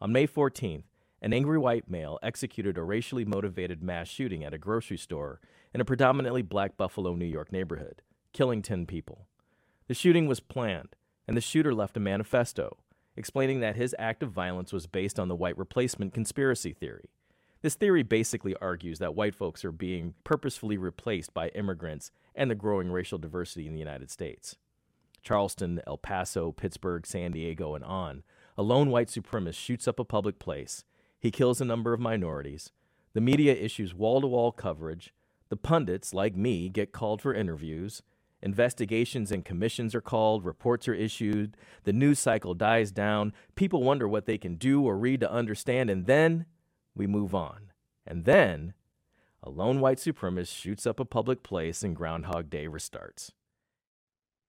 On May 14th, an angry white male executed a racially motivated mass shooting at a grocery store in a predominantly black Buffalo, New York neighborhood, killing 10 people. The shooting was planned, and the shooter left a manifesto explaining that his act of violence was based on the white replacement conspiracy theory. This theory basically argues that white folks are being purposefully replaced by immigrants and the growing racial diversity in the United States. Charleston, El Paso, Pittsburgh, San Diego, and on, a lone white supremacist shoots up a public place. He kills a number of minorities. The media issues wall to wall coverage. The pundits, like me, get called for interviews. Investigations and commissions are called, reports are issued, the news cycle dies down, people wonder what they can do or read to understand, and then we move on. And then a lone white supremacist shoots up a public place and Groundhog Day restarts.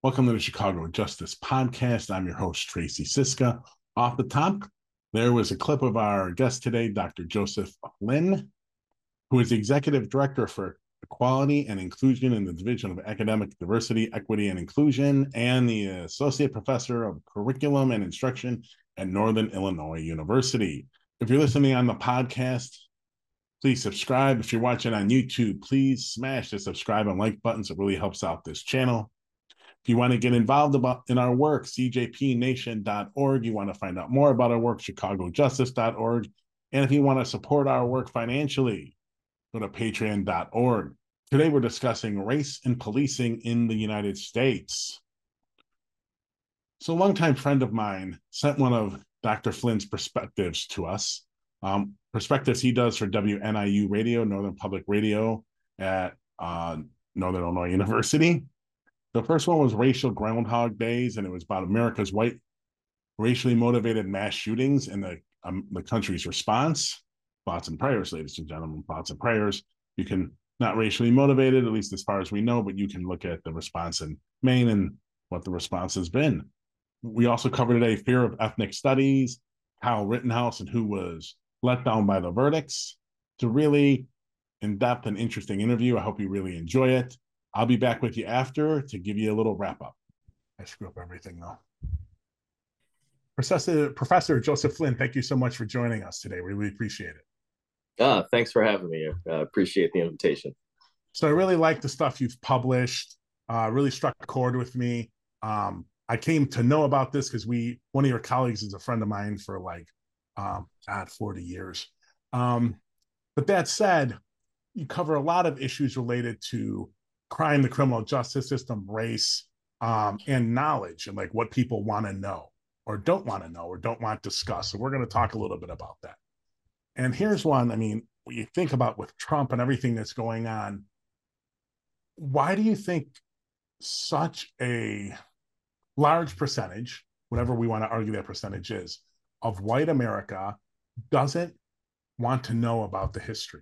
Welcome to the Chicago Justice Podcast. I'm your host, Tracy Siska. Off the top, there was a clip of our guest today, Dr. Joseph Flynn, who is the Executive Director for Equality and Inclusion in the Division of Academic Diversity, Equity, and Inclusion, and the Associate Professor of Curriculum and Instruction at Northern Illinois University. If you're listening on the podcast, please subscribe. If you're watching on YouTube, please smash the subscribe and like buttons. It really helps out this channel. You want to get involved about in our work, cjpnation.org. You want to find out more about our work, chicagojustice.org. And if you want to support our work financially, go to patreon.org. Today we're discussing race and policing in the United States. So a longtime friend of mine sent one of Dr. Flynn's perspectives to us. Um, perspectives he does for WNIU Radio, Northern Public Radio at uh, Northern Illinois University. The first one was Racial Groundhog Days, and it was about America's white racially motivated mass shootings and the um, the country's response. Thoughts and prayers, ladies and gentlemen. Thoughts and prayers. You can not racially motivated, at least as far as we know, but you can look at the response in Maine and what the response has been. We also covered today fear of ethnic studies, Kyle Rittenhouse, and who was let down by the verdicts. It's a really in depth and interesting interview. I hope you really enjoy it. I'll be back with you after to give you a little wrap up. I screw up everything though. Professor, Professor Joseph Flynn, thank you so much for joining us today. We really appreciate it. Ah, thanks for having me. I uh, appreciate the invitation. So I really like the stuff you've published. Uh, really struck a chord with me. Um, I came to know about this because we one of your colleagues is a friend of mine for like um God, 40 years. Um, but that said, you cover a lot of issues related to crime, the criminal justice system, race, um, and knowledge, and like what people want to know or don't want to know or don't want to discuss. So we're going to talk a little bit about that. And here's one. I mean, you think about with Trump and everything that's going on, why do you think such a large percentage, whatever we want to argue that percentage is, of white America doesn't want to know about the history?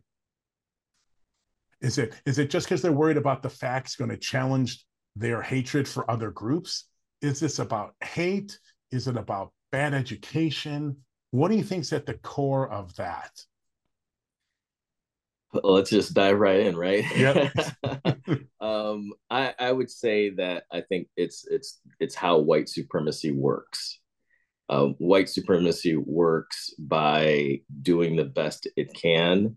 Is it is it just because they're worried about the facts going to challenge their hatred for other groups? Is this about hate? Is it about bad education? What do you think's at the core of that? Well, let's just dive right in, right? Yeah. um, I, I would say that I think it's it's it's how white supremacy works. Uh, white supremacy works by doing the best it can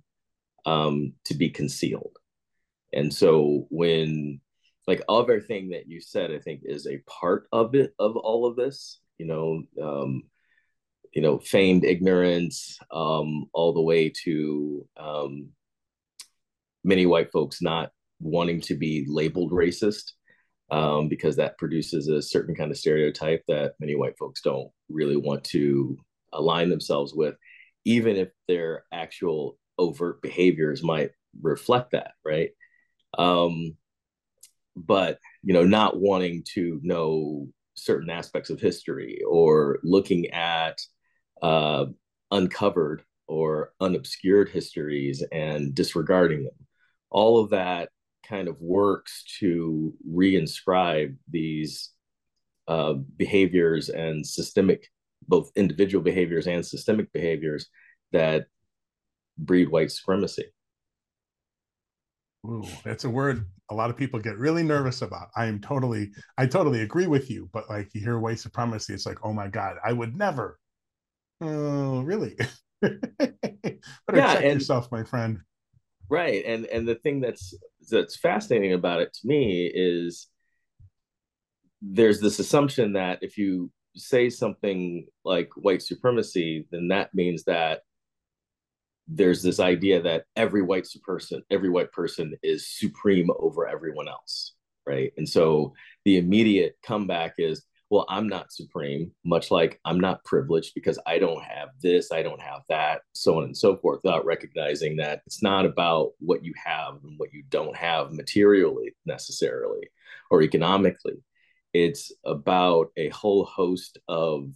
um, to be concealed. And so when like everything that you said, I think is a part of it of all of this, you know, um, you know, feigned ignorance, um, all the way to um, many white folks not wanting to be labeled racist um, because that produces a certain kind of stereotype that many white folks don't really want to align themselves with, even if their actual overt behaviors might reflect that, right? Um, but you know, not wanting to know certain aspects of history or looking at uh, uncovered or unobscured histories and disregarding them. All of that kind of works to reinscribe these uh, behaviors and systemic, both individual behaviors and systemic behaviors that breed white supremacy. Ooh, that's a word a lot of people get really nervous about. I am totally, I totally agree with you. But like you hear white supremacy, it's like, oh my God, I would never Oh, really? Better yeah, check and, yourself, my friend. Right, and and the thing that's that's fascinating about it to me is there's this assumption that if you say something like white supremacy, then that means that there's this idea that every white person, every white person is supreme over everyone else, right? And so the immediate comeback is, well, I'm not supreme, much like I'm not privileged because I don't have this, I don't have that, so on and so forth, without recognizing that it's not about what you have and what you don't have materially necessarily or economically. It's about a whole host of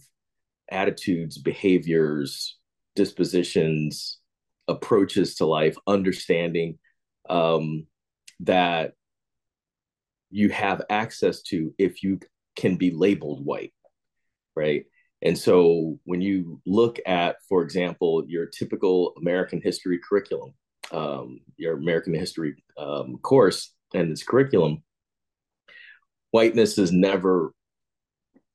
attitudes, behaviors, dispositions, approaches to life, understanding um, that you have access to if you can be labeled white, right? And so when you look at, for example, your typical American history curriculum, um, your American history um, course and its curriculum, whiteness is never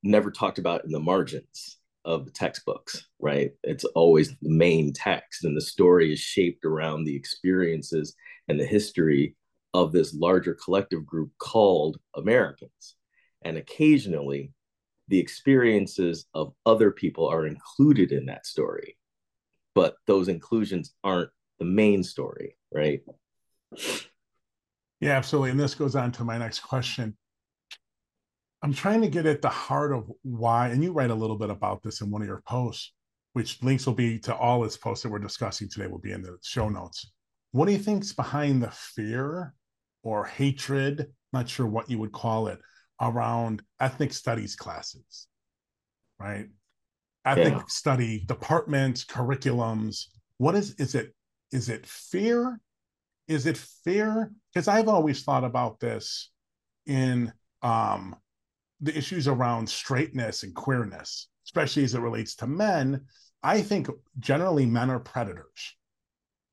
never talked about in the margins of the textbooks, right? It's always the main text, and the story is shaped around the experiences and the history of this larger collective group called Americans. And occasionally, the experiences of other people are included in that story, but those inclusions aren't the main story, right? Yeah, absolutely. And this goes on to my next question. I'm trying to get at the heart of why, and you write a little bit about this in one of your posts, which links will be to all its posts that we're discussing today will be in the show notes. What do you think's behind the fear or hatred? Not sure what you would call it around ethnic studies classes, right? Ethnic yeah. study departments, curriculums. What is is it? Is it fear? Is it fear? Because I've always thought about this in um, the issues around straightness and queerness, especially as it relates to men, I think generally men are predators.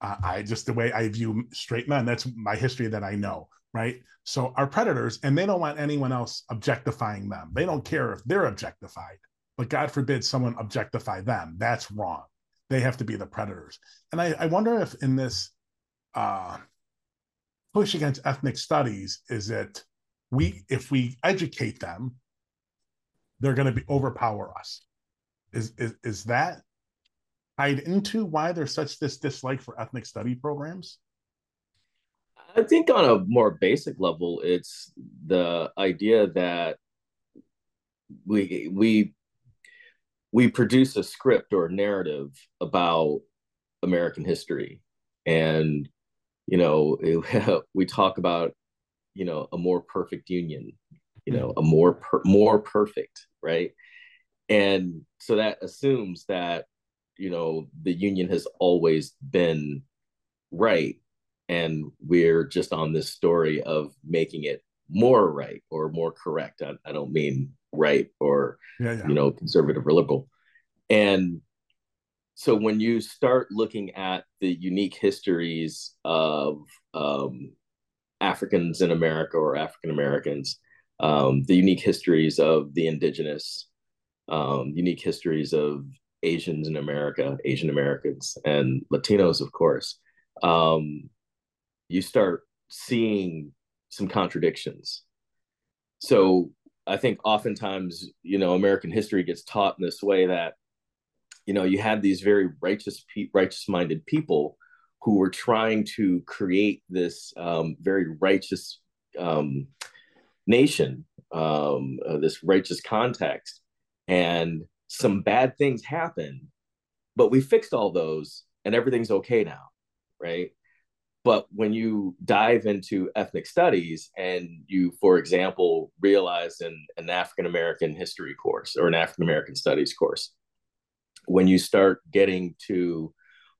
Uh, I just the way I view straight men, that's my history that I know, right? So are predators, and they don't want anyone else objectifying them. They don't care if they're objectified, but God forbid someone objectify them. That's wrong. They have to be the predators. And I, I wonder if in this uh, push against ethnic studies, is it we if we educate them they're going to be overpower us. Is, is is that tied into why there's such this dislike for ethnic study programs? I think on a more basic level it's the idea that we we we produce a script or a narrative about american history. And you know we talk about you know a more perfect union you know a more per, more perfect right? And so that assumes that you know the union has always been right and we're just on this story of making it more right or more correct. I, I don't mean right or yeah, yeah. you know conservative or liberal. And so when you start looking at the unique histories of um, Africans in America or African Americans, um, the unique histories of the indigenous, um, unique histories of Asians in America, Asian Americans, and Latinos, of course, um, you start seeing some contradictions. So I think oftentimes, you know, American history gets taught in this way that, you know, you had these very righteous, righteous-minded people who were trying to create this um, very righteous um, nation, um, uh, this righteous context, and some bad things happened, but we fixed all those and everything's okay now, right? But when you dive into ethnic studies and you, for example, realize in an African American history course or an African American studies course, when you start getting to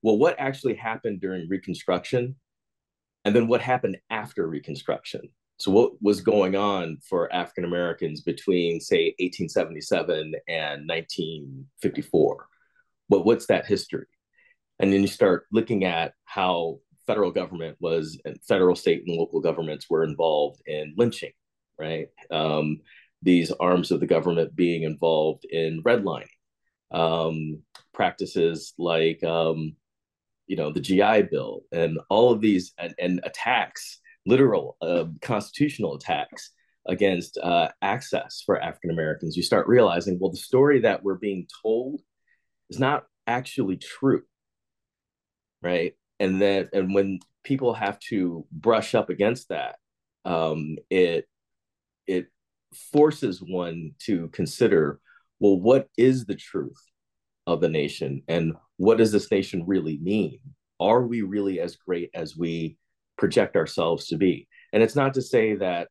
well, what actually happened during Reconstruction? And then what happened after Reconstruction? So, what was going on for African Americans between, say, 1877 and 1954? Well, what's that history? And then you start looking at how federal government was, and federal, state, and local governments were involved in lynching, right? Um, these arms of the government being involved in redlining, um, practices like um, you know the GI Bill and all of these and, and attacks, literal uh, constitutional attacks against uh, access for African Americans, you start realizing, well, the story that we're being told is not actually true, right? And then, and when people have to brush up against that, um, it it forces one to consider, well, what is the truth of the nation, and what does this nation really mean? Are we really as great as we project ourselves to be? And it's not to say that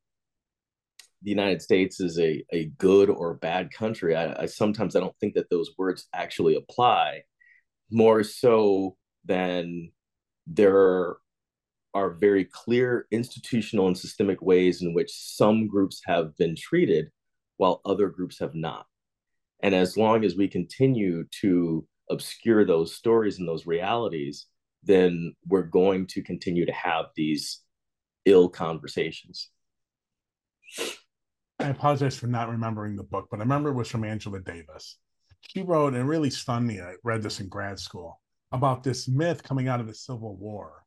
the United States is a, a good or bad country. I, I sometimes I don't think that those words actually apply more so than there are very clear institutional and systemic ways in which some groups have been treated while other groups have not. And as long as we continue to obscure those stories and those realities, then we're going to continue to have these ill conversations. I apologize for not remembering the book, but I remember it was from Angela Davis. She wrote, and really stunned me. I read this in grad school about this myth coming out of the Civil War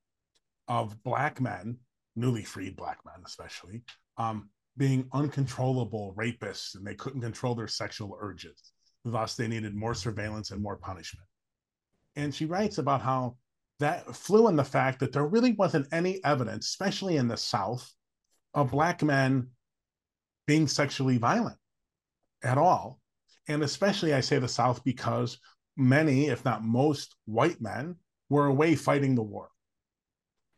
of black men, newly freed black men, especially, um, being uncontrollable rapists and they couldn't control their sexual urges. Thus, they needed more surveillance and more punishment. And she writes about how that flew in the fact that there really wasn't any evidence, especially in the South, of black men being sexually violent at all. And especially, I say the South because many, if not most, white men were away fighting the war.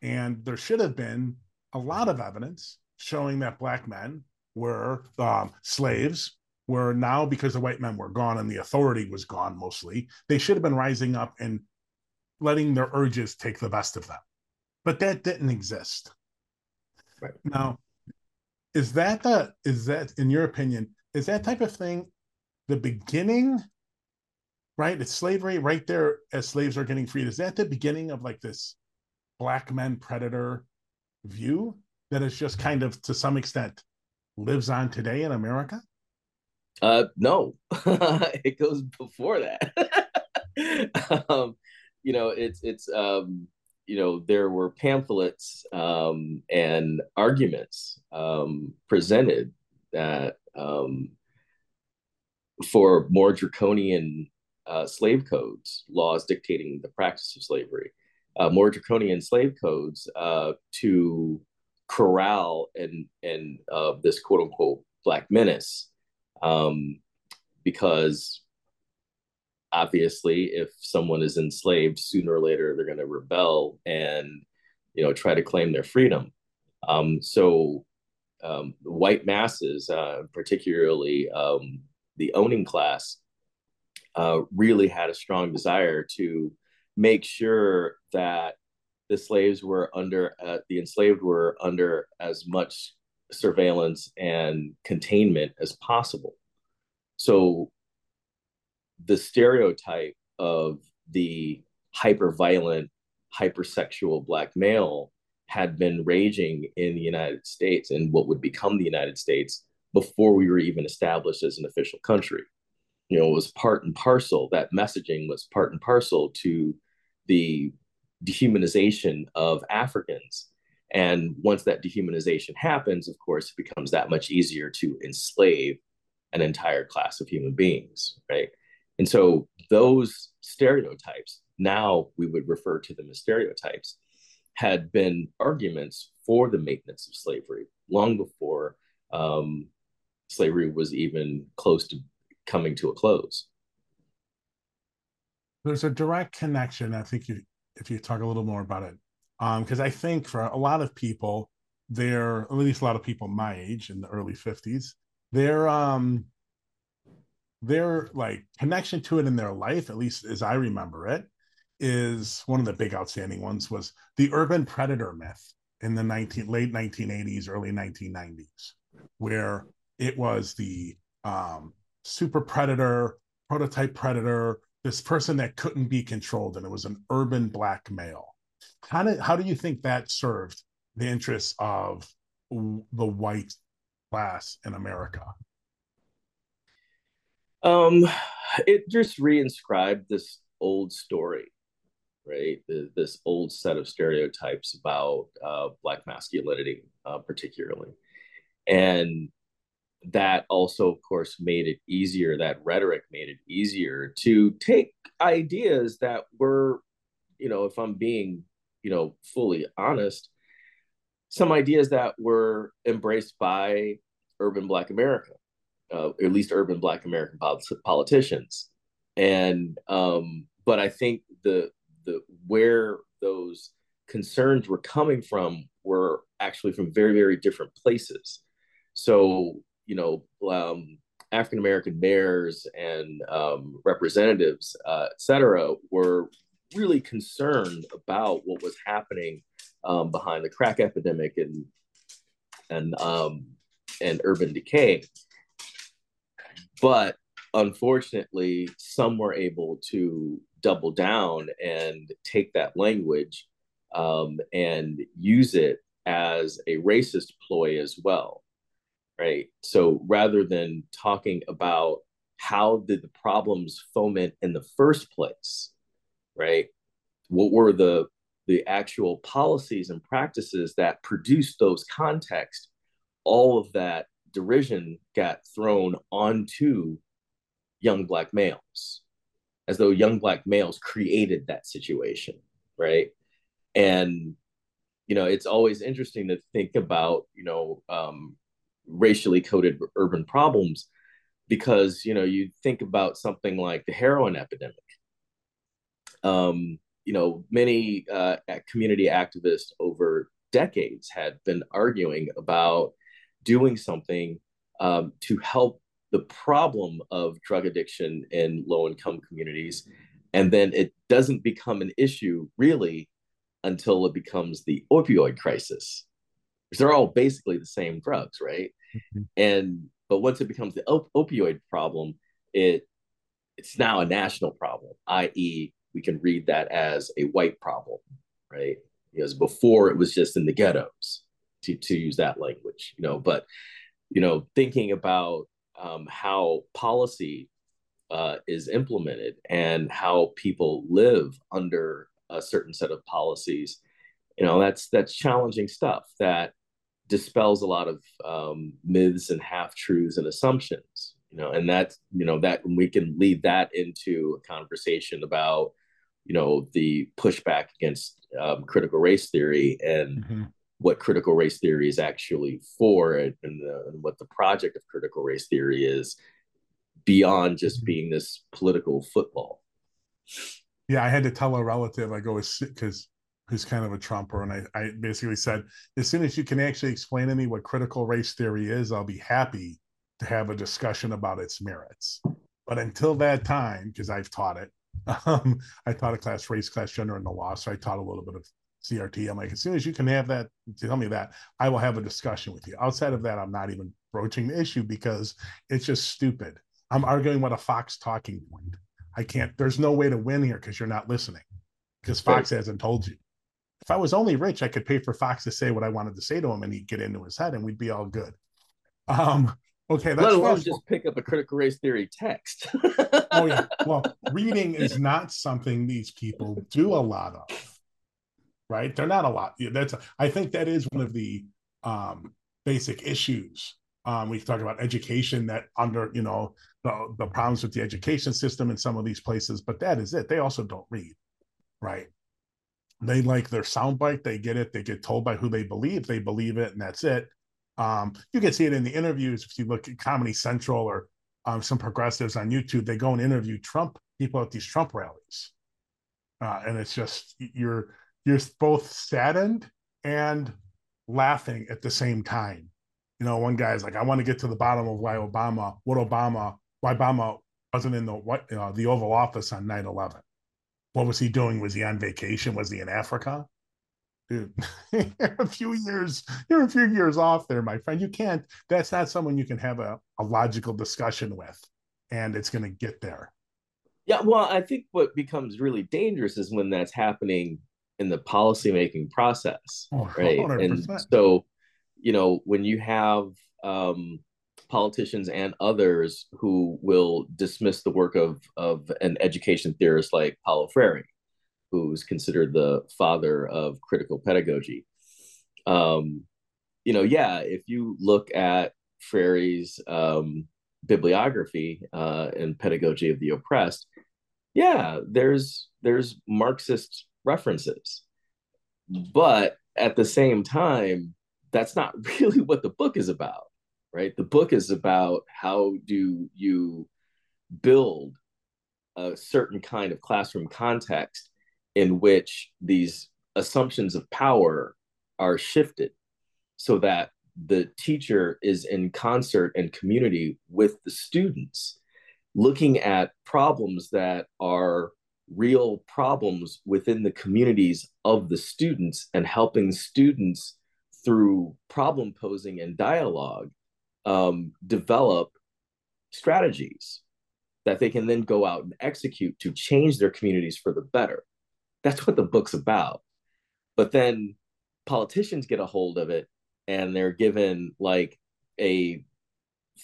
And there should have been a lot of evidence showing that black men were um, slaves, were now because the white men were gone and the authority was gone mostly, they should have been rising up and letting their urges take the best of them. But that didn't exist. Right. Now, is that the is that in your opinion is that type of thing the beginning right it's slavery right there as slaves are getting freed is that the beginning of like this black men predator view that is just kind of to some extent lives on today in america uh no it goes before that. Um you know it's it's um you know there were pamphlets um, and arguments um, presented that um, for more draconian uh, slave codes, laws dictating the practice of slavery, uh, more draconian slave codes uh, to corral and and uh, this quote unquote black menace, um, because obviously if someone is enslaved sooner or later they're going to rebel and you know try to claim their freedom. Um, so um, white masses uh, particularly um, the owning class uh, really had a strong desire to make sure that the slaves were under uh, the enslaved were under as much surveillance and containment as possible so the stereotype of the hyper violent, hypersexual black male had been raging in the United States and what would become the United States before we were even established as an official country. You know, it was part and parcel, that messaging was part and parcel to the dehumanization of Africans. And once that dehumanization happens, of course, it becomes that much easier to enslave an entire class of human beings, right? And so those stereotypes, now we would refer to them as stereotypes, had been arguments for the maintenance of slavery long before um, slavery was even close to coming to a close. There's a direct connection. I think you, if you talk a little more about it, because um, I think for a lot of people, they're at least a lot of people my age in the early 50s, they're um, their like connection to it in their life, at least as I remember it, is one of the big outstanding ones was the urban predator myth in the 19 late 1980s, early 1990s, where it was the um, super predator, prototype predator, this person that couldn't be controlled, and it was an urban black male. How did how do you think that served the interests of the white class in America? Um, it just reinscribed this old story, right? This old set of stereotypes about uh, Black masculinity, uh, particularly. And that also, of course, made it easier, that rhetoric made it easier to take ideas that were, you know, if I'm being, you know, fully honest, some ideas that were embraced by urban Black America, uh, at least urban Black American politicians. And, um, but I think the, the, where those concerns were coming from were actually from very, very different places. So you know, um, African American mayors and um, representatives, uh, et cetera, were really concerned about what was happening um, behind the crack epidemic and and um, and urban decay. But unfortunately, some were able to double down and take that language um, and use it as a racist ploy as well right? So rather than talking about how did the problems foment in the first place, right? What were the the actual policies and practices that produced those contexts? All of that derision got thrown onto young black males, as though young black males created that situation, right? And you know, it's always interesting to think about, you know, um, racially coded urban problems because you know you think about something like the heroin epidemic um, you know many uh, community activists over decades had been arguing about doing something um, to help the problem of drug addiction in low income communities and then it doesn't become an issue really until it becomes the opioid crisis they're all basically the same drugs, right? Mm-hmm. And but once it becomes the op- opioid problem, it it's now a national problem, i.e., we can read that as a white problem, right? Because before it was just in the ghettos, to to use that language, you know. But you know, thinking about um, how policy uh, is implemented and how people live under a certain set of policies, you know, that's that's challenging stuff that dispels a lot of um, myths and half truths and assumptions you know and that you know that we can lead that into a conversation about you know the pushback against um, critical race theory and mm-hmm. what critical race theory is actually for and, and, the, and, what the project of critical race theory is beyond just mm-hmm. being this political football yeah i had to tell a relative i go because who's kind of a trumper and I, I basically said as soon as you can actually explain to me what critical race theory is i'll be happy to have a discussion about its merits but until that time because i've taught it um, i taught a class race class gender and the law so i taught a little bit of crt i'm like as soon as you can have that tell me that i will have a discussion with you. Outside of that i'm not even broaching the issue because it's just stupid. I'm arguing with a fox talking point. I can't there's no way to win here because you're not listening because fox right. hasn't told you. If I was only rich, I could pay for Fox to say what I wanted to say to him, and he'd get into his head, and we'd be all good. Um, okay, let alone just pick up a critical race theory text. oh yeah, well, reading is not something these people do a lot of, right? They're not a lot. That's I think that is one of the um, basic issues. Um, we talk about education that under you know the, the problems with the education system in some of these places, but that is it. They also don't read, right? they like their soundbite they get it they get told by who they believe they believe it and that's it um, you can see it in the interviews if you look at comedy central or um, some progressives on youtube they go and interview trump people at these trump rallies uh, and it's just you're you're both saddened and laughing at the same time you know one guy's like i want to get to the bottom of why obama what obama why obama wasn't in the what uh, the oval office on 9-11 what was he doing? Was he on vacation? Was he in Africa? Dude, a few years, you're a few years off there, my friend. You can't, that's not someone you can have a, a logical discussion with, and it's going to get there. Yeah, well, I think what becomes really dangerous is when that's happening in the policymaking process, oh, right? 100%. And so, you know, when you have um, politicians and others who will dismiss the work of of an education theorist like Paulo Freire, who's considered the father of critical pedagogy. Um, you know, yeah, if you look at Freire's um, bibliography uh, and pedagogy of the oppressed, yeah, there's there's Marxist references, but at the same time, that's not really what the book is about, right? The book is about how do you build a certain kind of classroom context in which these assumptions of power are shifted so that the teacher is in concert and community with the students looking at problems that are real problems within the communities of the students and helping students through problem posing and dialogue um, develop strategies that they can then go out and execute to change their communities for the better that's what the book's about. But then politicians get a hold of it and they're given like a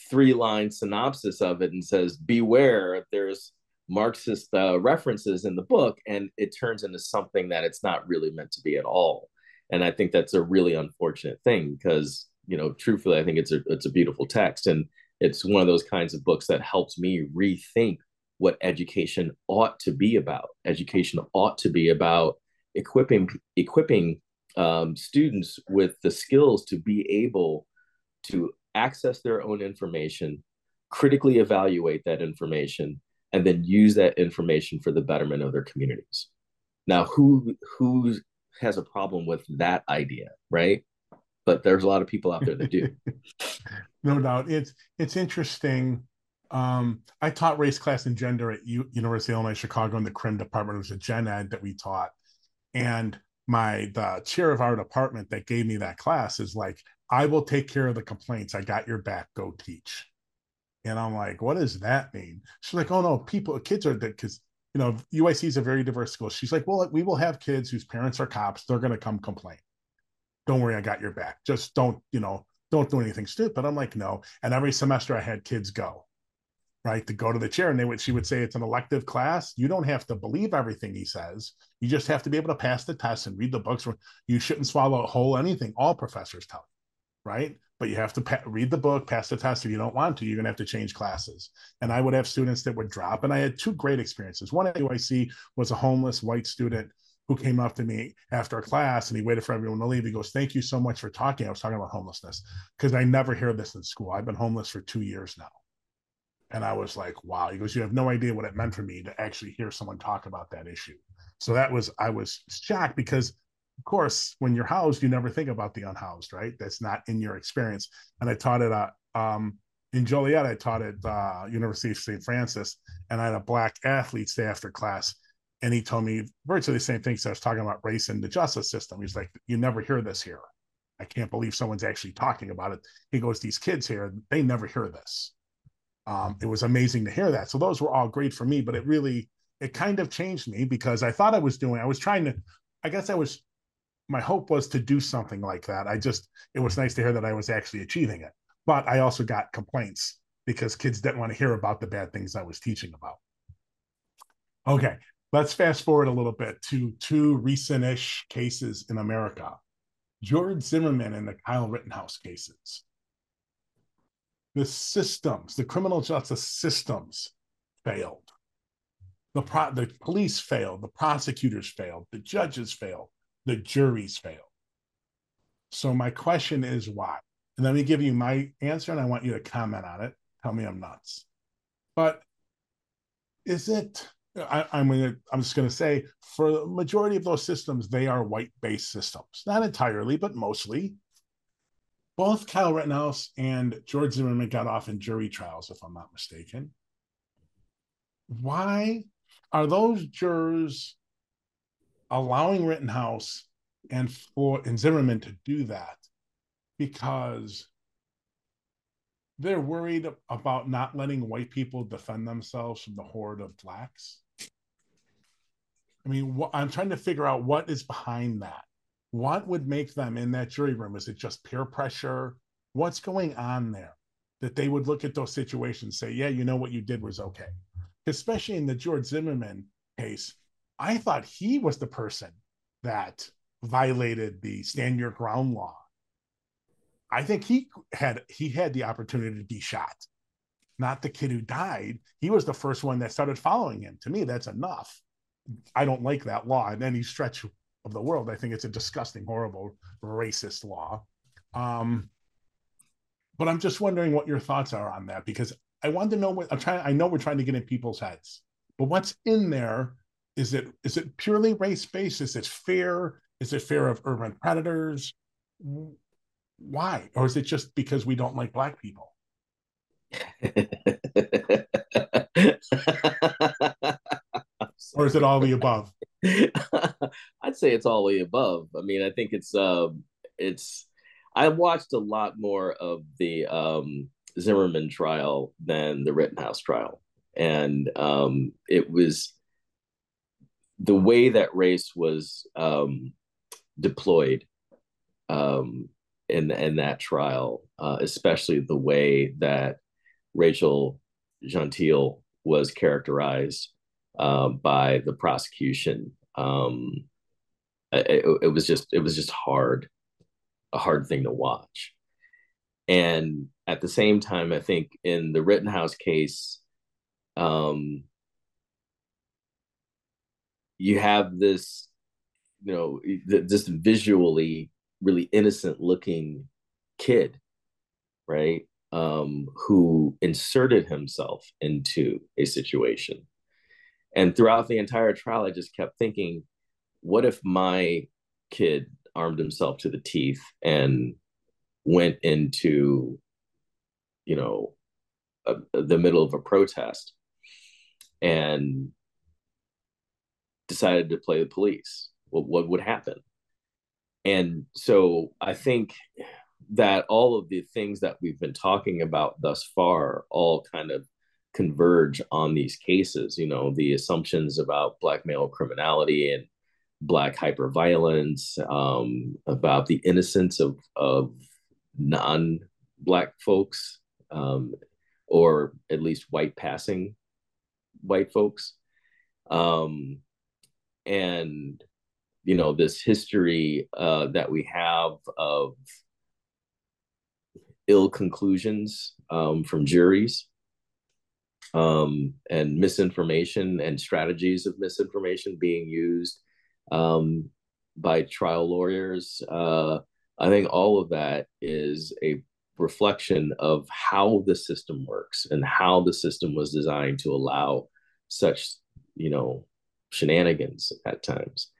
three line synopsis of it and says beware there's marxist uh, references in the book and it turns into something that it's not really meant to be at all. And i think that's a really unfortunate thing because you know truthfully i think it's a it's a beautiful text and it's one of those kinds of books that helps me rethink what education ought to be about education ought to be about equipping equipping um, students with the skills to be able to access their own information, critically evaluate that information, and then use that information for the betterment of their communities. Now, who who has a problem with that idea, right? But there's a lot of people out there that do. no doubt, it's it's interesting. Um, I taught race, class, and gender at U- University of Illinois Chicago in the crim department. It was a gen ed that we taught, and my the chair of our department that gave me that class is like, I will take care of the complaints. I got your back. Go teach. And I'm like, what does that mean? She's like, oh no, people, kids are because you know UIC is a very diverse school. She's like, well, we will have kids whose parents are cops. They're going to come complain. Don't worry, I got your back. Just don't, you know, don't do anything stupid. I'm like, no. And every semester I had kids go right to go to the chair. And they would she would say it's an elective class. You don't have to believe everything he says. You just have to be able to pass the test and read the books. You shouldn't swallow a whole anything. All professors tell you right? But you have to pa- read the book pass the test. If you don't want to you're going to have to change classes. And i would have students that would drop. And i had two great experiences. One at uic was a homeless white student who came up to me after a class and he waited for everyone to leave. He goes, Thank you so much for talking. I was talking about homelessness because I never hear this in school. I've been homeless for two years now. And I was like, wow. He goes, you have no idea what it meant for me to actually hear someone talk about that issue. So that was, I was shocked because, of course, when you're housed, you never think about the unhoused, right? That's not in your experience. And I taught it uh, um, in Joliet, I taught at uh, University of St. Francis, and I had a black athlete stay after class. And he told me virtually the same thing. So I was talking about race and the justice system. He's like, you never hear this here. I can't believe someone's actually talking about it. He goes, these kids here, they never hear this um, it was amazing to hear that. So those were all great for me, but it really it kind of changed me because I thought I was doing. I was trying to. I guess I was. My hope was to do something like that. I just it was nice to hear that I was actually achieving it. But I also got complaints because kids didn't want to hear about the bad things I was teaching about. Okay, let's fast forward a little bit to two recent-ish cases in America. George Zimmerman and the Kyle Rittenhouse cases the systems, the criminal justice systems failed. The, pro- the police failed, the prosecutors failed, the judges failed, the juries failed. So my question is why? And let me give you my answer and I want you to comment on it. Tell me I'm nuts. But is it I, am gonna I'm just gonna say for the majority of those systems, they are white-based systems. Not entirely, but mostly both Kyle Rittenhouse and George Zimmerman got off in jury trials, if I'm not mistaken. Why are those jurors allowing Rittenhouse and for and Zimmerman to do that? Because they're worried about not letting white people defend themselves from the horde of blacks. I mean, wh- I'm trying to figure out what is behind that what would make them in that jury room? Is it just peer pressure? What's going on there? that they would look at those situations say, yeah, you know what you did was okay. Especially in the George Zimmerman case, I thought he was the person that violated the stand your ground law. I think he had he had the opportunity to be shot, not the kid who died. He was the first one that started following him. To me, that's enough. I don't like that law in any stretch of the world. I think it's a disgusting, horrible, racist law. Um, but I'm just wondering what your thoughts are on that because I want to know what I'm trying. I know we're trying to get in people's heads, but what's in there? Is it is it purely race based? Is it fair? Is it fear of urban predators? Why? Or is it just because we don't like black people? or is it all the above? I'd say it's all the above. I mean, I think it's um it's I watched a lot more of the um Zimmerman trial than the Rittenhouse trial. And um it was the way that race was um deployed um, in in that trial, uh, especially the way that Rachel Jeantel was characterized uh, by the prosecution. Um, it, it, was just it was just hard, a hard thing to watch. And at the same time, I think in the Rittenhouse case, um, you have this you know just visually really innocent looking kid right um who inserted himself into a situation and throughout the entire trial i just kept thinking what if my kid armed himself to the teeth and went into you know a, the middle of a protest and decided to play the police? What, what would happen? And so i think that all of the things that we've been talking about thus far all kind of converge on these cases you know the assumptions about black male criminality and black hyperviolence um, about the innocence of of non black folks um, or at least white passing white folks. Um, and you know this history uh, that we have of ill conclusions um, from juries um, and misinformation and strategies of misinformation being used um, by trial lawyers. Uh, I think all of that is a reflection of how the system works and how the system was designed to allow such, you know, shenanigans at times.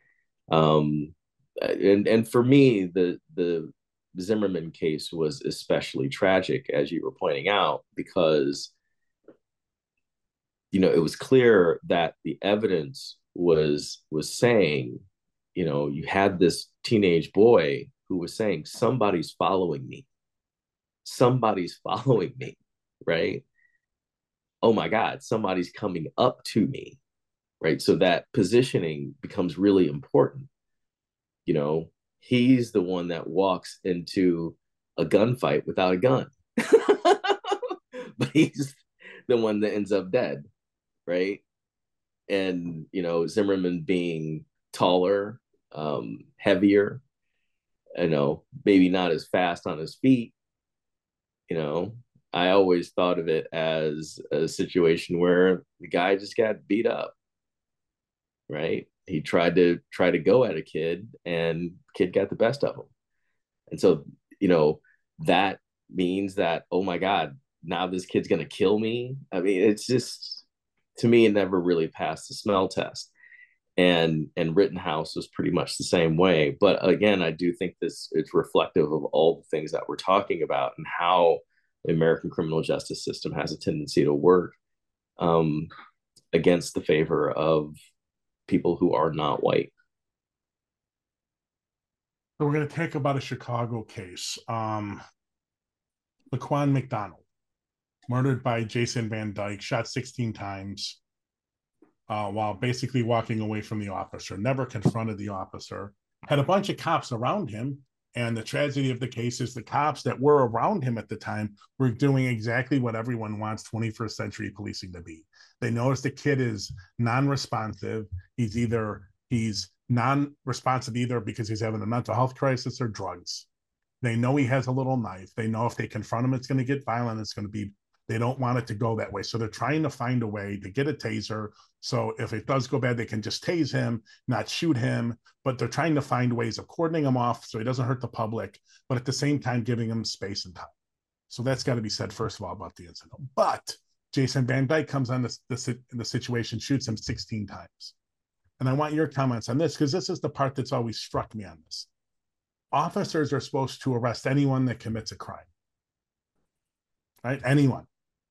Um, and and for me, the the Zimmerman case was especially tragic, as you were pointing out, because you know it was clear that the evidence was was saying, you know, you had this teenage boy who was saying somebody's following me, somebody's following me, right? Oh my God, somebody's coming up to me right? So that positioning becomes really important. You know, he's the one that walks into a gunfight without a gun, but he's the one that ends up dead, right? And, you know, Zimmerman being taller, um, heavier, you know, maybe not as fast on his feet, you know, I always thought of it as a situation where the guy just got beat up right? He tried to try to go at a kid, and kid got the best of him. And so, you know, that means that oh my god, now this kid's gonna kill me. I mean, it's just to me, it never really passed the smell test. And and Rittenhouse was pretty much the same way. But again, I do think this it's reflective of all the things that we're talking about and how the American criminal justice system has a tendency to work um, against the favor of people who are not white. So we're going to take about a Chicago case. Um, Laquan McDonald, murdered by Jason Van Dyke, shot 16 times uh, while basically walking away from the officer, never confronted the officer, had a bunch of cops around him, And the tragedy of the case is the cops that were around him at the time were doing exactly what everyone wants 21st century policing to be. They notice the kid is non-responsive. He's either he's non-responsive either because he's having a mental health crisis or drugs. They know he has a little knife. They know if they confront him, it's going to get violent. It's going to be they don't want it to go that way. So they're trying to find a way to get a taser. So if it does go bad, they can just tase him, not shoot him. But they're trying to find ways of cordoning him off so he doesn't hurt the public, but at the same time, giving him space and time. So that's got to be said, first of all, about the incident. But Jason Van Dyke comes on this, this the situation, shoots him 16 times. And I want your comments on this because this is the part that's always struck me on this. Officers are supposed to arrest anyone that commits a crime, right? Anyone.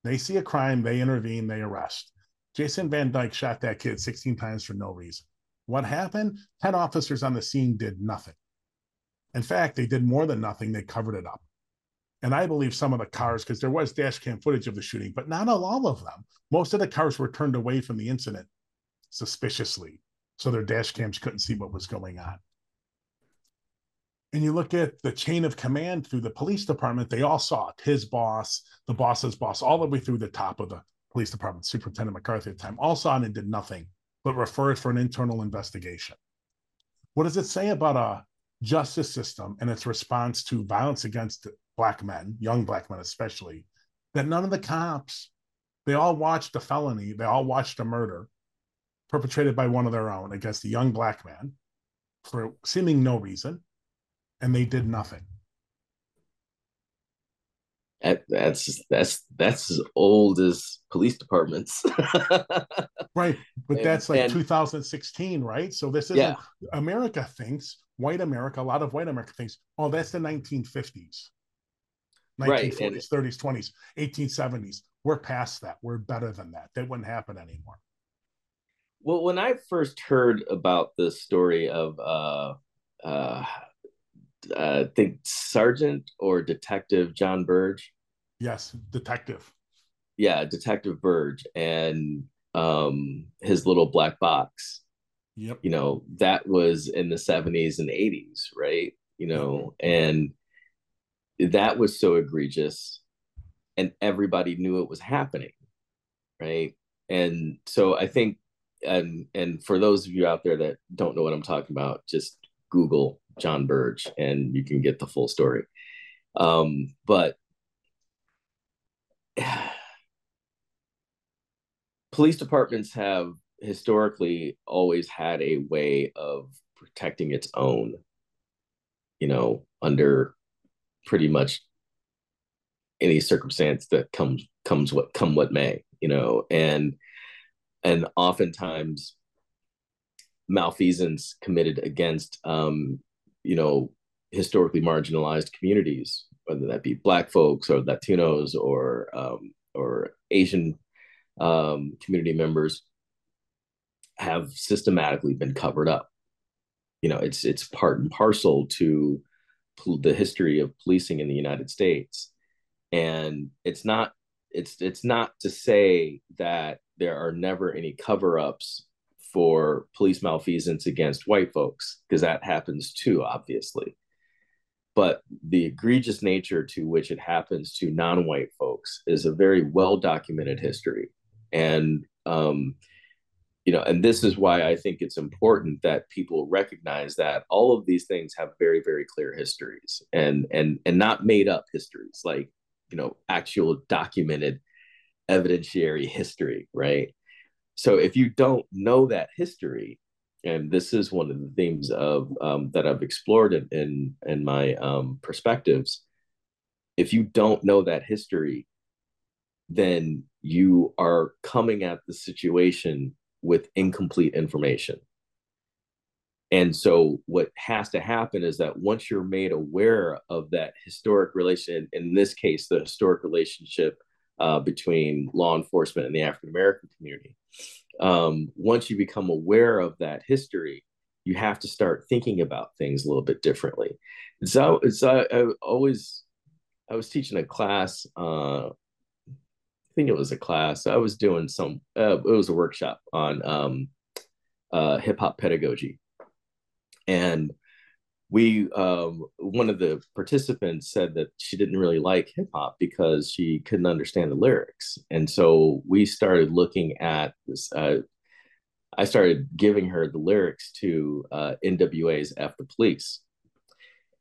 They see a crime, they intervene, they arrest. Jason Van Dyke shot that kid 16 times for no reason. What happened? 10 officers on the scene did nothing. In fact, they did more than nothing, they covered it up. And I believe some of the cars, because there was dash cam footage of the shooting, but not all of them. Most of the cars were turned away from the incident suspiciously. So their dash cams couldn't see what was going on and you look at the chain of command through the police department, they all saw it. His boss, the boss's boss, all the way through the top of the police department, Superintendent McCarthy at the time, all saw it and did nothing but referred for an internal investigation. What does it say about a justice system and its response to violence against black men, young black men especially, that none of the cops, they all watched a felony, they all watched a murder perpetrated by one of their own against a young black man for seeming no reason and they did nothing. that's that's that's as old as police departments right but that's like and, 2016 right so this is yeah. america thinks white america a lot of white america thinks oh that's the 1950s 1940s right. 30s 20s 1870s we're past that we're better than that that wouldn't happen anymore well when i first heard about the story of uh uh uh, I think Sergeant or Detective John Burge. Yes, Detective. Yeah, Detective Burge and um, his little black box. Yep. You know, that was in the 70s and 80s, right? You know, and that was so egregious and everybody knew it was happening, right? And so I think and and for those of you out there that don't know what I'm talking about, just Google John Burge, and you can get the full story. Um, but police departments have historically always had a way of protecting its own, you know, under pretty much any circumstance that comes comes what come what may, you know, and and oftentimes malfeasance committed against um, you know, historically marginalized communities, whether that be Black folks or Latinos or um, or Asian um, community members, have systematically been covered up. You know, it's it's part and parcel to the history of policing in the United States, and it's not it's it's not to say that there are never any cover-ups for police malfeasance against white folks, because that happens too, obviously. But the egregious nature to which it happens to non white folks is a very well documented history. And, um, you know, and this is why I think it's important that people recognize that all of these things have very, very clear histories and and and not made up histories, like you know, actual documented evidentiary history, right? So if you don't know that history, and this is one of the themes of um, that I've explored in in, in my um, perspectives. If you don't know that history, then you are coming at the situation with incomplete information. And so, what has to happen is that once you're made aware of that historic relation, in this case, the historic relationship uh, between law enforcement and the African American community. Um, once you become aware of that history, you have to start thinking about things a little bit differently. So it's uh, I always I was teaching a class. Uh, I think it was a class. I was doing some. Uh, it was a workshop on um, uh, hip hop pedagogy, and we um, one of the participants said that she didn't really like hip hop because she couldn't understand the lyrics, and so we started looking at this. Uh, I started giving her the lyrics to uh, NWA's "F the Police,"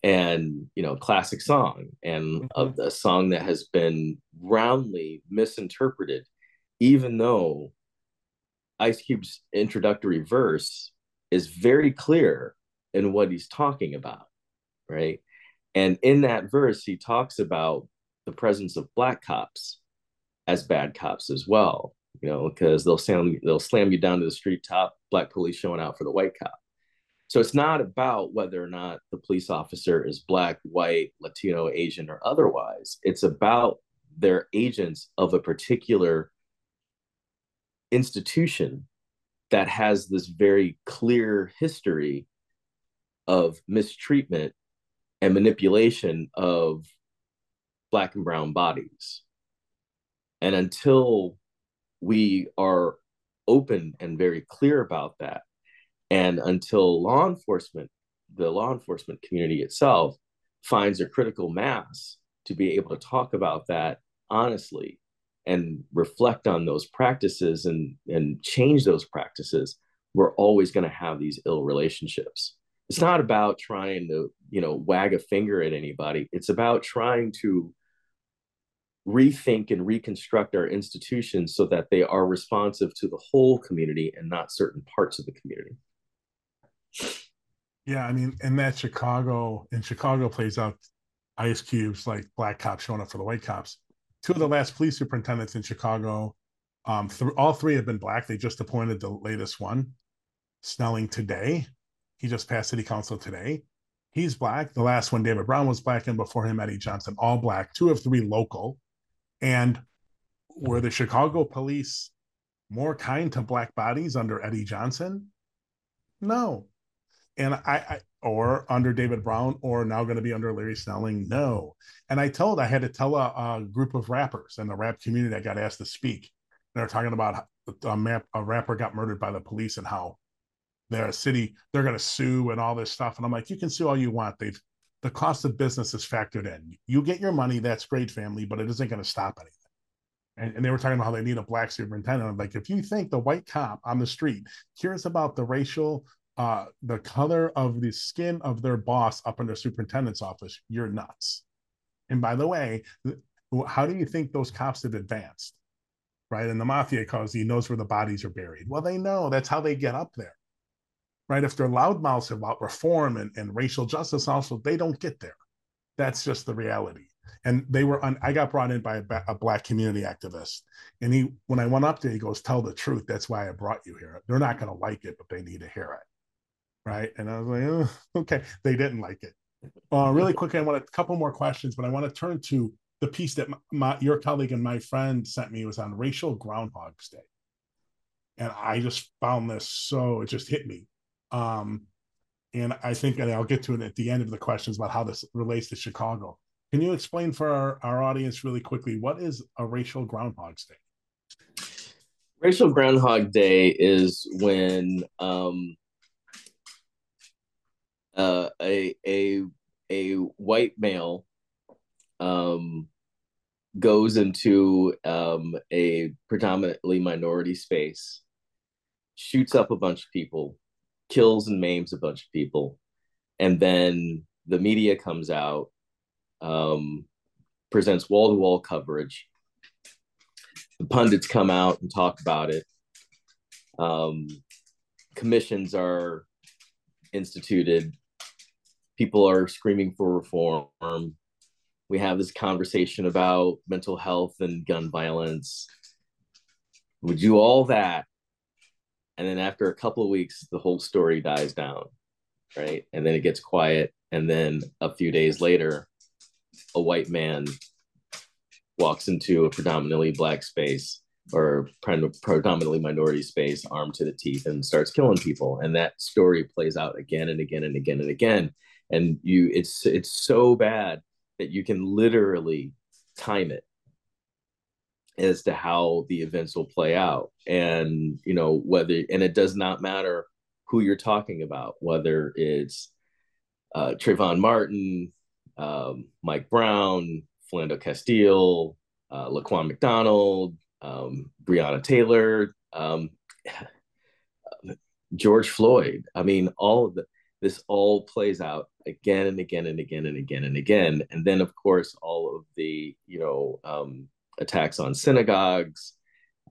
and you know, classic song, and mm-hmm. a, a song that has been roundly misinterpreted, even though Ice Cube's introductory verse is very clear in what he's talking about, right? And in that verse, he talks about the presence of black cops as bad cops as well, you know, because they'll slam they'll slam you down to the street top, black police showing out for the white cop. So it's not about whether or not the police officer is black, white, Latino, Asian, or otherwise. It's about their agents of a particular institution that has this very clear history of mistreatment and manipulation of black and brown bodies. And until we are open and very clear about that, and until law enforcement, the law enforcement community itself, finds a critical mass to be able to talk about that honestly and reflect on those practices and, and change those practices, we're always going to have these ill relationships it's not about trying to you know wag a finger at anybody. It's about trying to rethink and reconstruct our institutions so that they are responsive to the whole community and not certain parts of the community. Yeah i mean and that chicago and chicago plays out ice cubes like black cops showing up for the white cops. Two of the last police superintendents in chicago um, th- all three have been black. They just appointed the latest one snelling today he just passed city council today. He's black. The last one, David Brown, was black, and before him, Eddie Johnson, all black, two of three local. And were the Chicago police more kind to black bodies under Eddie Johnson? No. And I, I or under David Brown, or now going to be under Larry Snelling? No. And I told I had to tell a, a group of rappers in the rap community I got asked to speak. They're talking about a, map, a rapper got murdered by the police and how they're a city, they're going to sue and all this stuff. And I'm like, you can sue all you want. They've the cost of business is factored in. You get your money, that's great, family, but it isn't going to stop anything. And, and, they were talking about how they need a black superintendent. I'm like, if you think the white cop on the street cares about the racial, uh, the color of the skin of their boss up in their superintendent's office, you're nuts. And by the way, how do you think those cops have advanced? Right. And the mafia calls he knows where the bodies are buried. Well, they know that's how they get up there right? If they're loudmouths about reform and, and racial justice, also they don't get there. That's just the reality. And they were, on, I got brought in by a, a, black community activist, and he, when I went up there, he goes, "Tell the truth. That's why I brought you here. They're not going to like it, but they need to hear it." Right? And I was like, oh, "Okay." They didn't like it. Uh, really quickly, I want a couple more questions, but I want to turn to the piece that my, my, your colleague and my friend sent me was on racial groundhog's day and i just found this so it just hit me um, and I think, and I'll get to it at the end of the questions about how this relates to Chicago. Can you explain for our, our audience really quickly what is a racial Groundhog's Day? Racial Groundhog Day is when um, uh, a a a white male um, goes into um, a predominantly minority space, shoots up a bunch of people, kills and maims a bunch of people, and then the media comes out, um, presents wall to wall coverage. The pundits come out and talk about it. Um, commissions are instituted. People are screaming for reform. We have this conversation about mental health and gun violence. We do all that and then after a couple of weeks the whole story dies down right? And then it gets quiet. And then a few days later a white man walks into a predominantly black space or predominantly minority space armed to the teeth and starts killing people. And that story plays out again and again and again and again. And you it's it's so bad that you can literally time it as to how the events will play out and you know whether and it does not matter who you're talking about whether it's uh, Trayvon Martin, um, Mike Brown, Philando Castile, uh, Laquan McDonald, um, Breonna Taylor, um, George Floyd. I mean, all of the this all plays out again and again and again and again and again. And then, of course, all of the you know um, attacks on synagogues,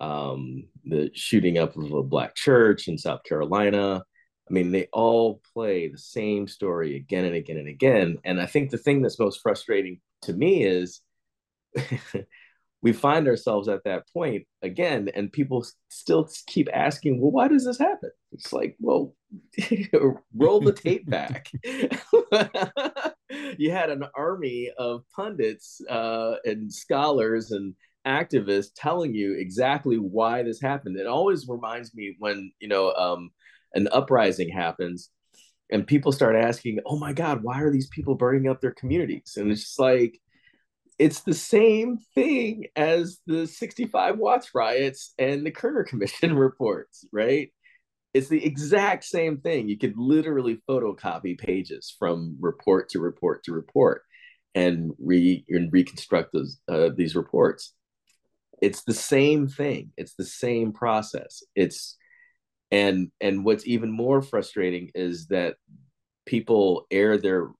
um, the shooting up of a black church in South Carolina. I mean, they all play the same story again and again and again. And I think the thing that's most frustrating to me is we find ourselves at that point again, and people still keep asking, well, why does this happen? It's like, well, roll the tape back. you had an army of pundits uh, and scholars and activists telling you exactly why this happened. It always reminds me when, you know, um, an uprising happens and people start asking, oh my God, why are these people burning up their communities? And it's just like, it's the same thing as the 65 Watts riots and the Kerner Commission reports, right? It's the exact same thing. You could literally photocopy pages from report to report to report and re and reconstruct those uh, these reports. It's the same thing. It's the same process. It's and and what's even more frustrating is that people air their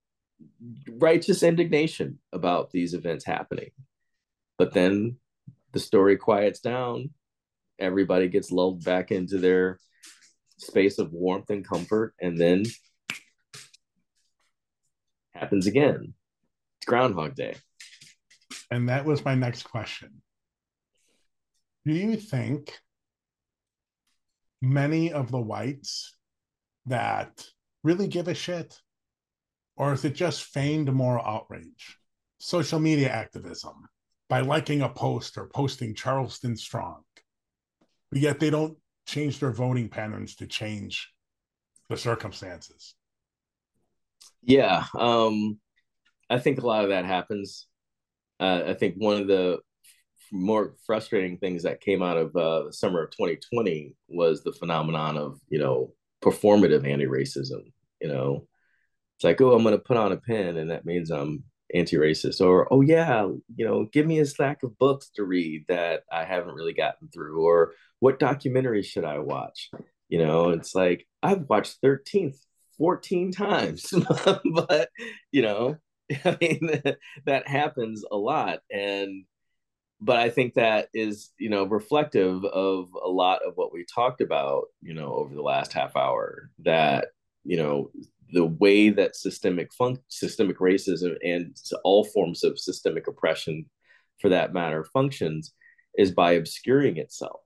righteous indignation about these events happening. But then the story quiets down, everybody gets lulled back into their space of warmth and comfort, and then happens again. It's Groundhog Day. And that was my next question. Do you think many of the whites that really give a shit or is it just feigned moral outrage? Social media activism by liking a post or posting Charleston Strong. But yet they don't change their voting patterns to change the circumstances. Yeah. Um, I think a lot of that happens. Uh, I think one of the more frustrating things that came out of uh, the summer of 2020 was the phenomenon of, you know, performative anti-racism, you know, it's like, oh, I'm going to put on a pin and that means I'm anti-racist or oh yeah you know give me a stack of books to read that i haven't really gotten through or what documentary should i watch? You know it's like i've watched 13th 14 times but you know i mean that happens a lot. And but i think that is you know reflective of a lot of what we talked about you know over the last half hour that you know the way that systemic fun- systemic racism and all forms of systemic oppression for that matter functions is by obscuring itself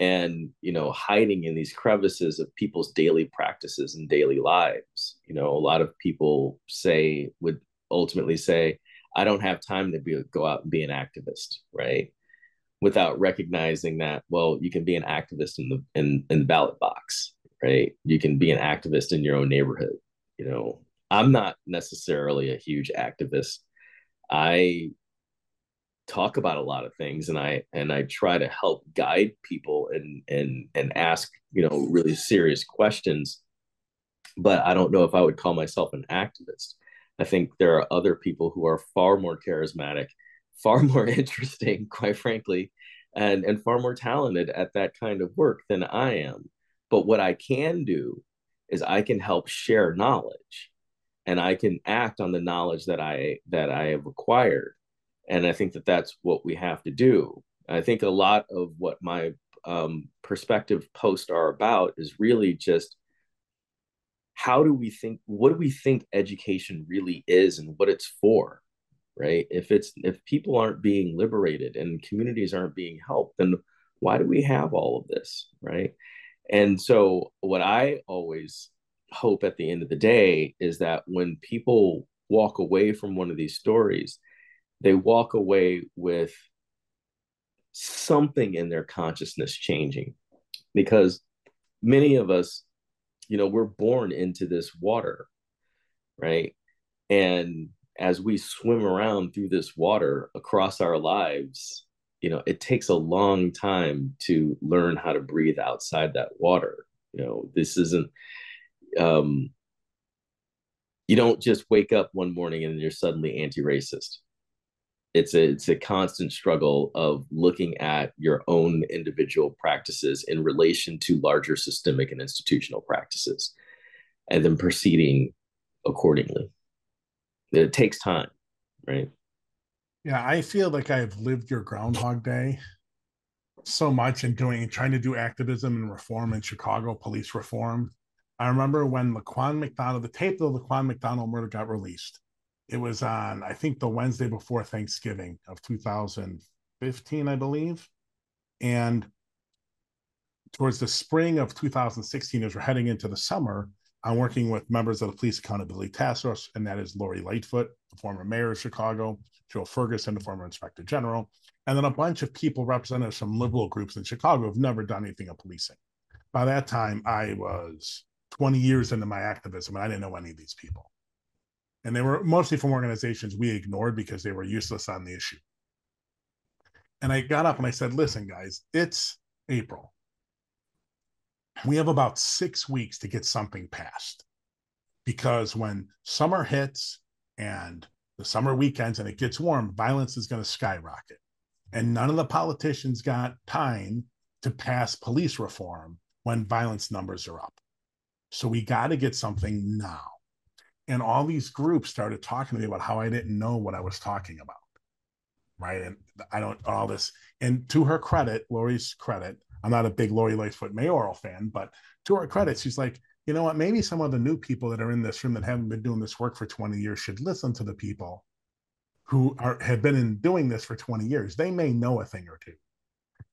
and you know hiding in these crevices of people's daily practices and daily lives you know a lot of people say would ultimately say i don't have time to be go out and be an activist right without recognizing that well you can be an activist in the in, in the ballot box right? You can be an activist in your own neighborhood. You know, I'm not necessarily a huge activist. I talk about a lot of things and I and I try to help guide people and and and ask, you know, really serious questions. But I don't know if I would call myself an activist. I think there are other people who are far more charismatic, far more interesting, quite frankly, and and far more talented at that kind of work than I am. But what I can do is I can help share knowledge and I can act on the knowledge that I that I have acquired. And I think that that's what we have to do. I think a lot of what my um, perspective posts are about is really just how do we think what do we think education really is and what it's for right if it's if people aren't being liberated and communities aren't being helped then why do we have all of this right and so, what I always hope at the end of the day is that when people walk away from one of these stories, they walk away with something in their consciousness changing. Because many of us, you know, we're born into this water, right? And as we swim around through this water across our lives, you know it takes a long time to learn how to breathe outside that water you know this isn't um you don't just wake up one morning and you're suddenly anti-racist it's a it's a constant struggle of looking at your own individual practices in relation to larger systemic and institutional practices and then proceeding accordingly. It takes time right? Yeah i feel like i've lived your groundhog day so much in doing trying to do activism and reform in chicago police reform. I remember when laquan mcdonald the tape of the laquan mcdonald murder got released it was on i think the wednesday before thanksgiving of 2015 i believe. And towards the spring of 2016 as we're heading into the summer i'm working with members of the police accountability task force and that is lori lightfoot the former mayor of chicago joe ferguson the former inspector general and then a bunch of people representatives from liberal groups in chicago who've never done anything of policing. By that time i was 20 years into my activism and i didn't know any of these people and they were mostly from organizations we ignored because they were useless on the issue. And I got up and I said, listen, guys, it's April. We have about six weeks to get something passed because when summer hits and the summer weekends and it gets warm, violence is going to skyrocket. And none of the politicians got time to pass police reform when violence numbers are up. So we got to get something now and all these groups started talking to me about how I didn't know what I was talking about. Right. And I don't all this. And to her credit, Lori's credit, I'm not a big Lori Lightfoot mayoral fan, but to her credit, she's like, you know what? Maybe some of the new people that are in this room that haven't been doing this work for 20 years should listen to the people who are have been in doing this for 20 years. They may know a thing or two.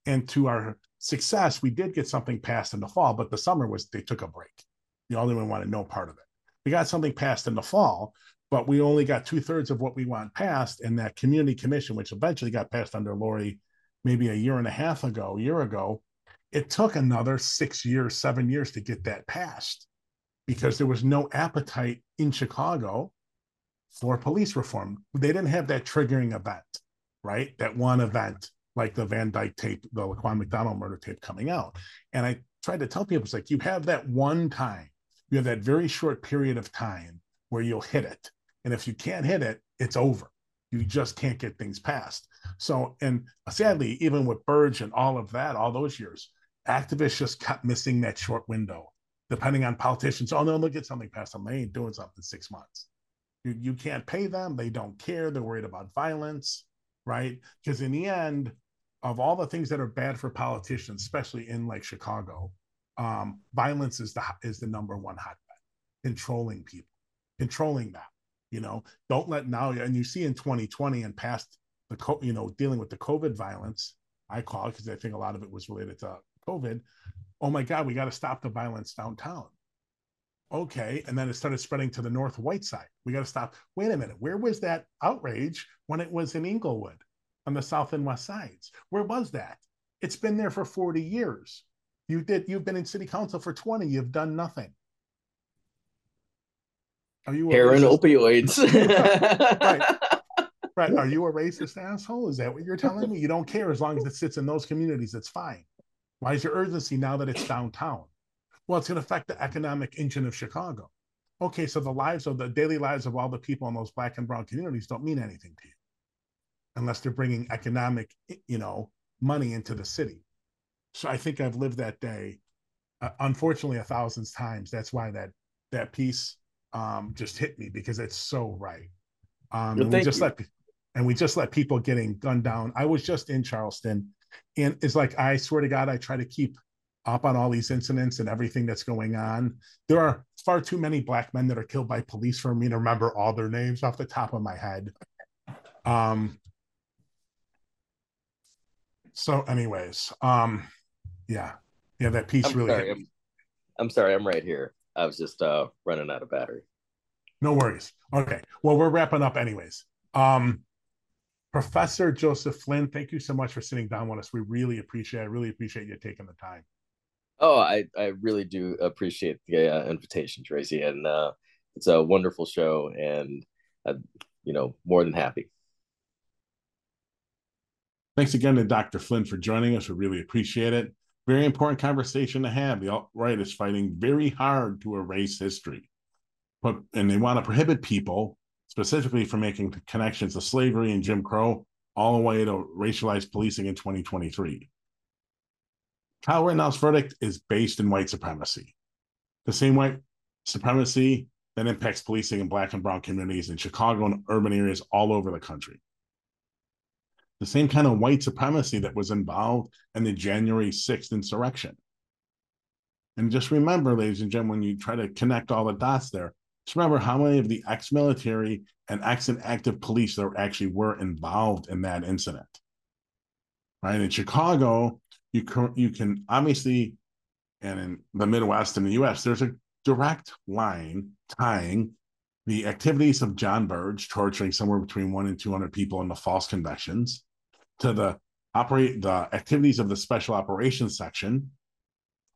And to our success, we did get something passed in the fall, but the summer was they took a break. The only one wanted no part of it we got something passed in the fall, but we only got two thirds of what we want passed. And that community commission, which eventually got passed under Lori maybe a year and a half ago, a year ago, it took another six years, seven years to get that passed because there was no appetite in Chicago for police reform. They didn't have that triggering event, right? That one event like the Van Dyke tape, the Laquan McDonald murder tape coming out. And I tried to tell people, it's like you have that one time you have that very short period of time where you'll hit it. And if you can't hit it, it's over. You just can't get things passed. So, and sadly, even with Burge and all of that, all those years, activists just kept missing that short window, depending on politicians. Oh, no, they'll get something passed them. They ain't doing something in six months. You, you can't pay them. They don't care. They're worried about violence, right? Because in the end, of all the things that are bad for politicians, especially in like Chicago, um, violence is the is the number one hotbed. Controlling people, controlling that. You know, don't let now. And you see in 2020 and past the co- you know dealing with the COVID violence, I call it because I think a lot of it was related to COVID. Oh my God, we got to stop the violence downtown. Okay, and then it started spreading to the north white side. We got to stop. Wait a minute, where was that outrage when it was in Englewood on the south and west sides? Where was that? It's been there for 40 years. You did. You've been in city council for 20. You've done nothing. Are you heroin opioids? right. Right. Are you a racist asshole? Is that what you're telling me? You don't care as long as it sits in those communities. It's fine. Why is your urgency now that it's downtown? Well, it's going to affect the economic engine of Chicago. Okay, so the lives of the daily lives of all the people in those black and brown communities don't mean anything to you unless they're bringing economic, you know, money into the city. So I think I've lived that day, uh, unfortunately, a thousand times. That's why that that piece um, just hit me because it's so right. Um, well, and we just you. let and we just let people getting gunned down. I was just in Charleston, and it's like I swear to God, I try to keep up on all these incidents and everything that's going on. There are far too many black men that are killed by police for me to remember all their names off the top of my head. Um. So, anyways, um, yeah, yeah, that piece I'm really. Sorry, I'm, I'm, sorry, I'm right here. I was just uh, running out of battery. No worries. Okay, well, we're wrapping up anyways. Um, Professor Joseph Flynn, thank you so much for sitting down with us. We really appreciate. I really appreciate you taking the time. Oh, I I really do appreciate the uh, invitation, Tracy, and uh, it's a wonderful show, and uh, you know, more than happy. Thanks again to Dr. Flynn for joining us. We really appreciate it very important conversation to have. The alt right is fighting very hard to erase history. but and they want to prohibit people specifically from making connections to slavery and Jim Crow all the way to racialized policing in 2023. Kyle Rittenhouse's verdict is based in white supremacy. The same white supremacy that impacts policing in black and brown communities in Chicago and urban areas all over the country. The same kind of white supremacy that was involved in the January 6th insurrection. And just remember, ladies and gentlemen, when you try to connect all the dots there, just remember how many of the ex-military and ex-active police there actually were involved in that incident. Right in Chicago, you can you can obviously, and in the Midwest and the U.S., there's a direct line tying the activities of John Burge torturing somewhere between one and two hundred people in the false convictions to the operate the activities of the Special Operations Section.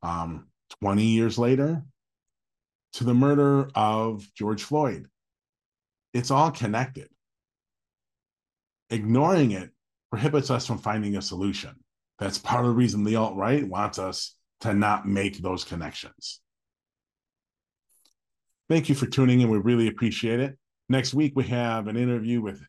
Um, 20 years later, to the murder of George Floyd. It's all connected. Ignoring it prohibits us from finding a solution. That's part of the reason the alt right wants us to not make those connections. Thank you for tuning in. We really appreciate it. Next week, we have an interview with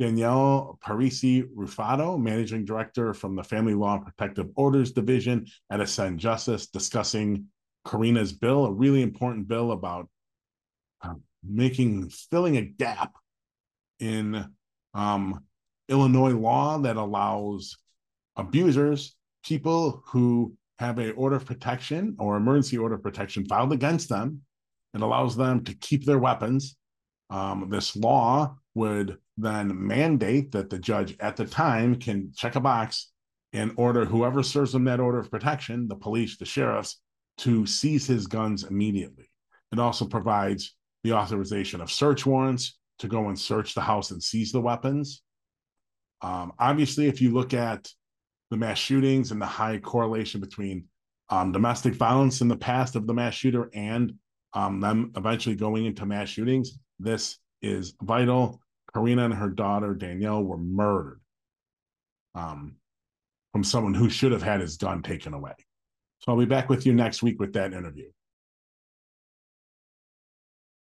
Danielle Parisi Rufado, Managing Director from the Family Law and Protective Orders Division at Ascend Justice, discussing Karina's bill, a really important bill about uh, making filling a gap in um, Illinois law that allows abusers, people who have a order of protection or emergency order of protection filed against them, it allows them to keep their weapons. Um, this law would then mandate that the judge at the time can check a box and order whoever serves them that order of protection, the police, the sheriffs, to seize his guns immediately. It also provides the authorization of search warrants to go and search the house and seize the weapons. Um, obviously, if you look at the mass shootings and the high correlation between um, domestic violence in the past of the mass shooter and um, them eventually going into mass shootings, this is vital. Karina and her daughter Danielle were murdered um, from someone who should have had his gun taken away. So I'll be back with you next week with that interview.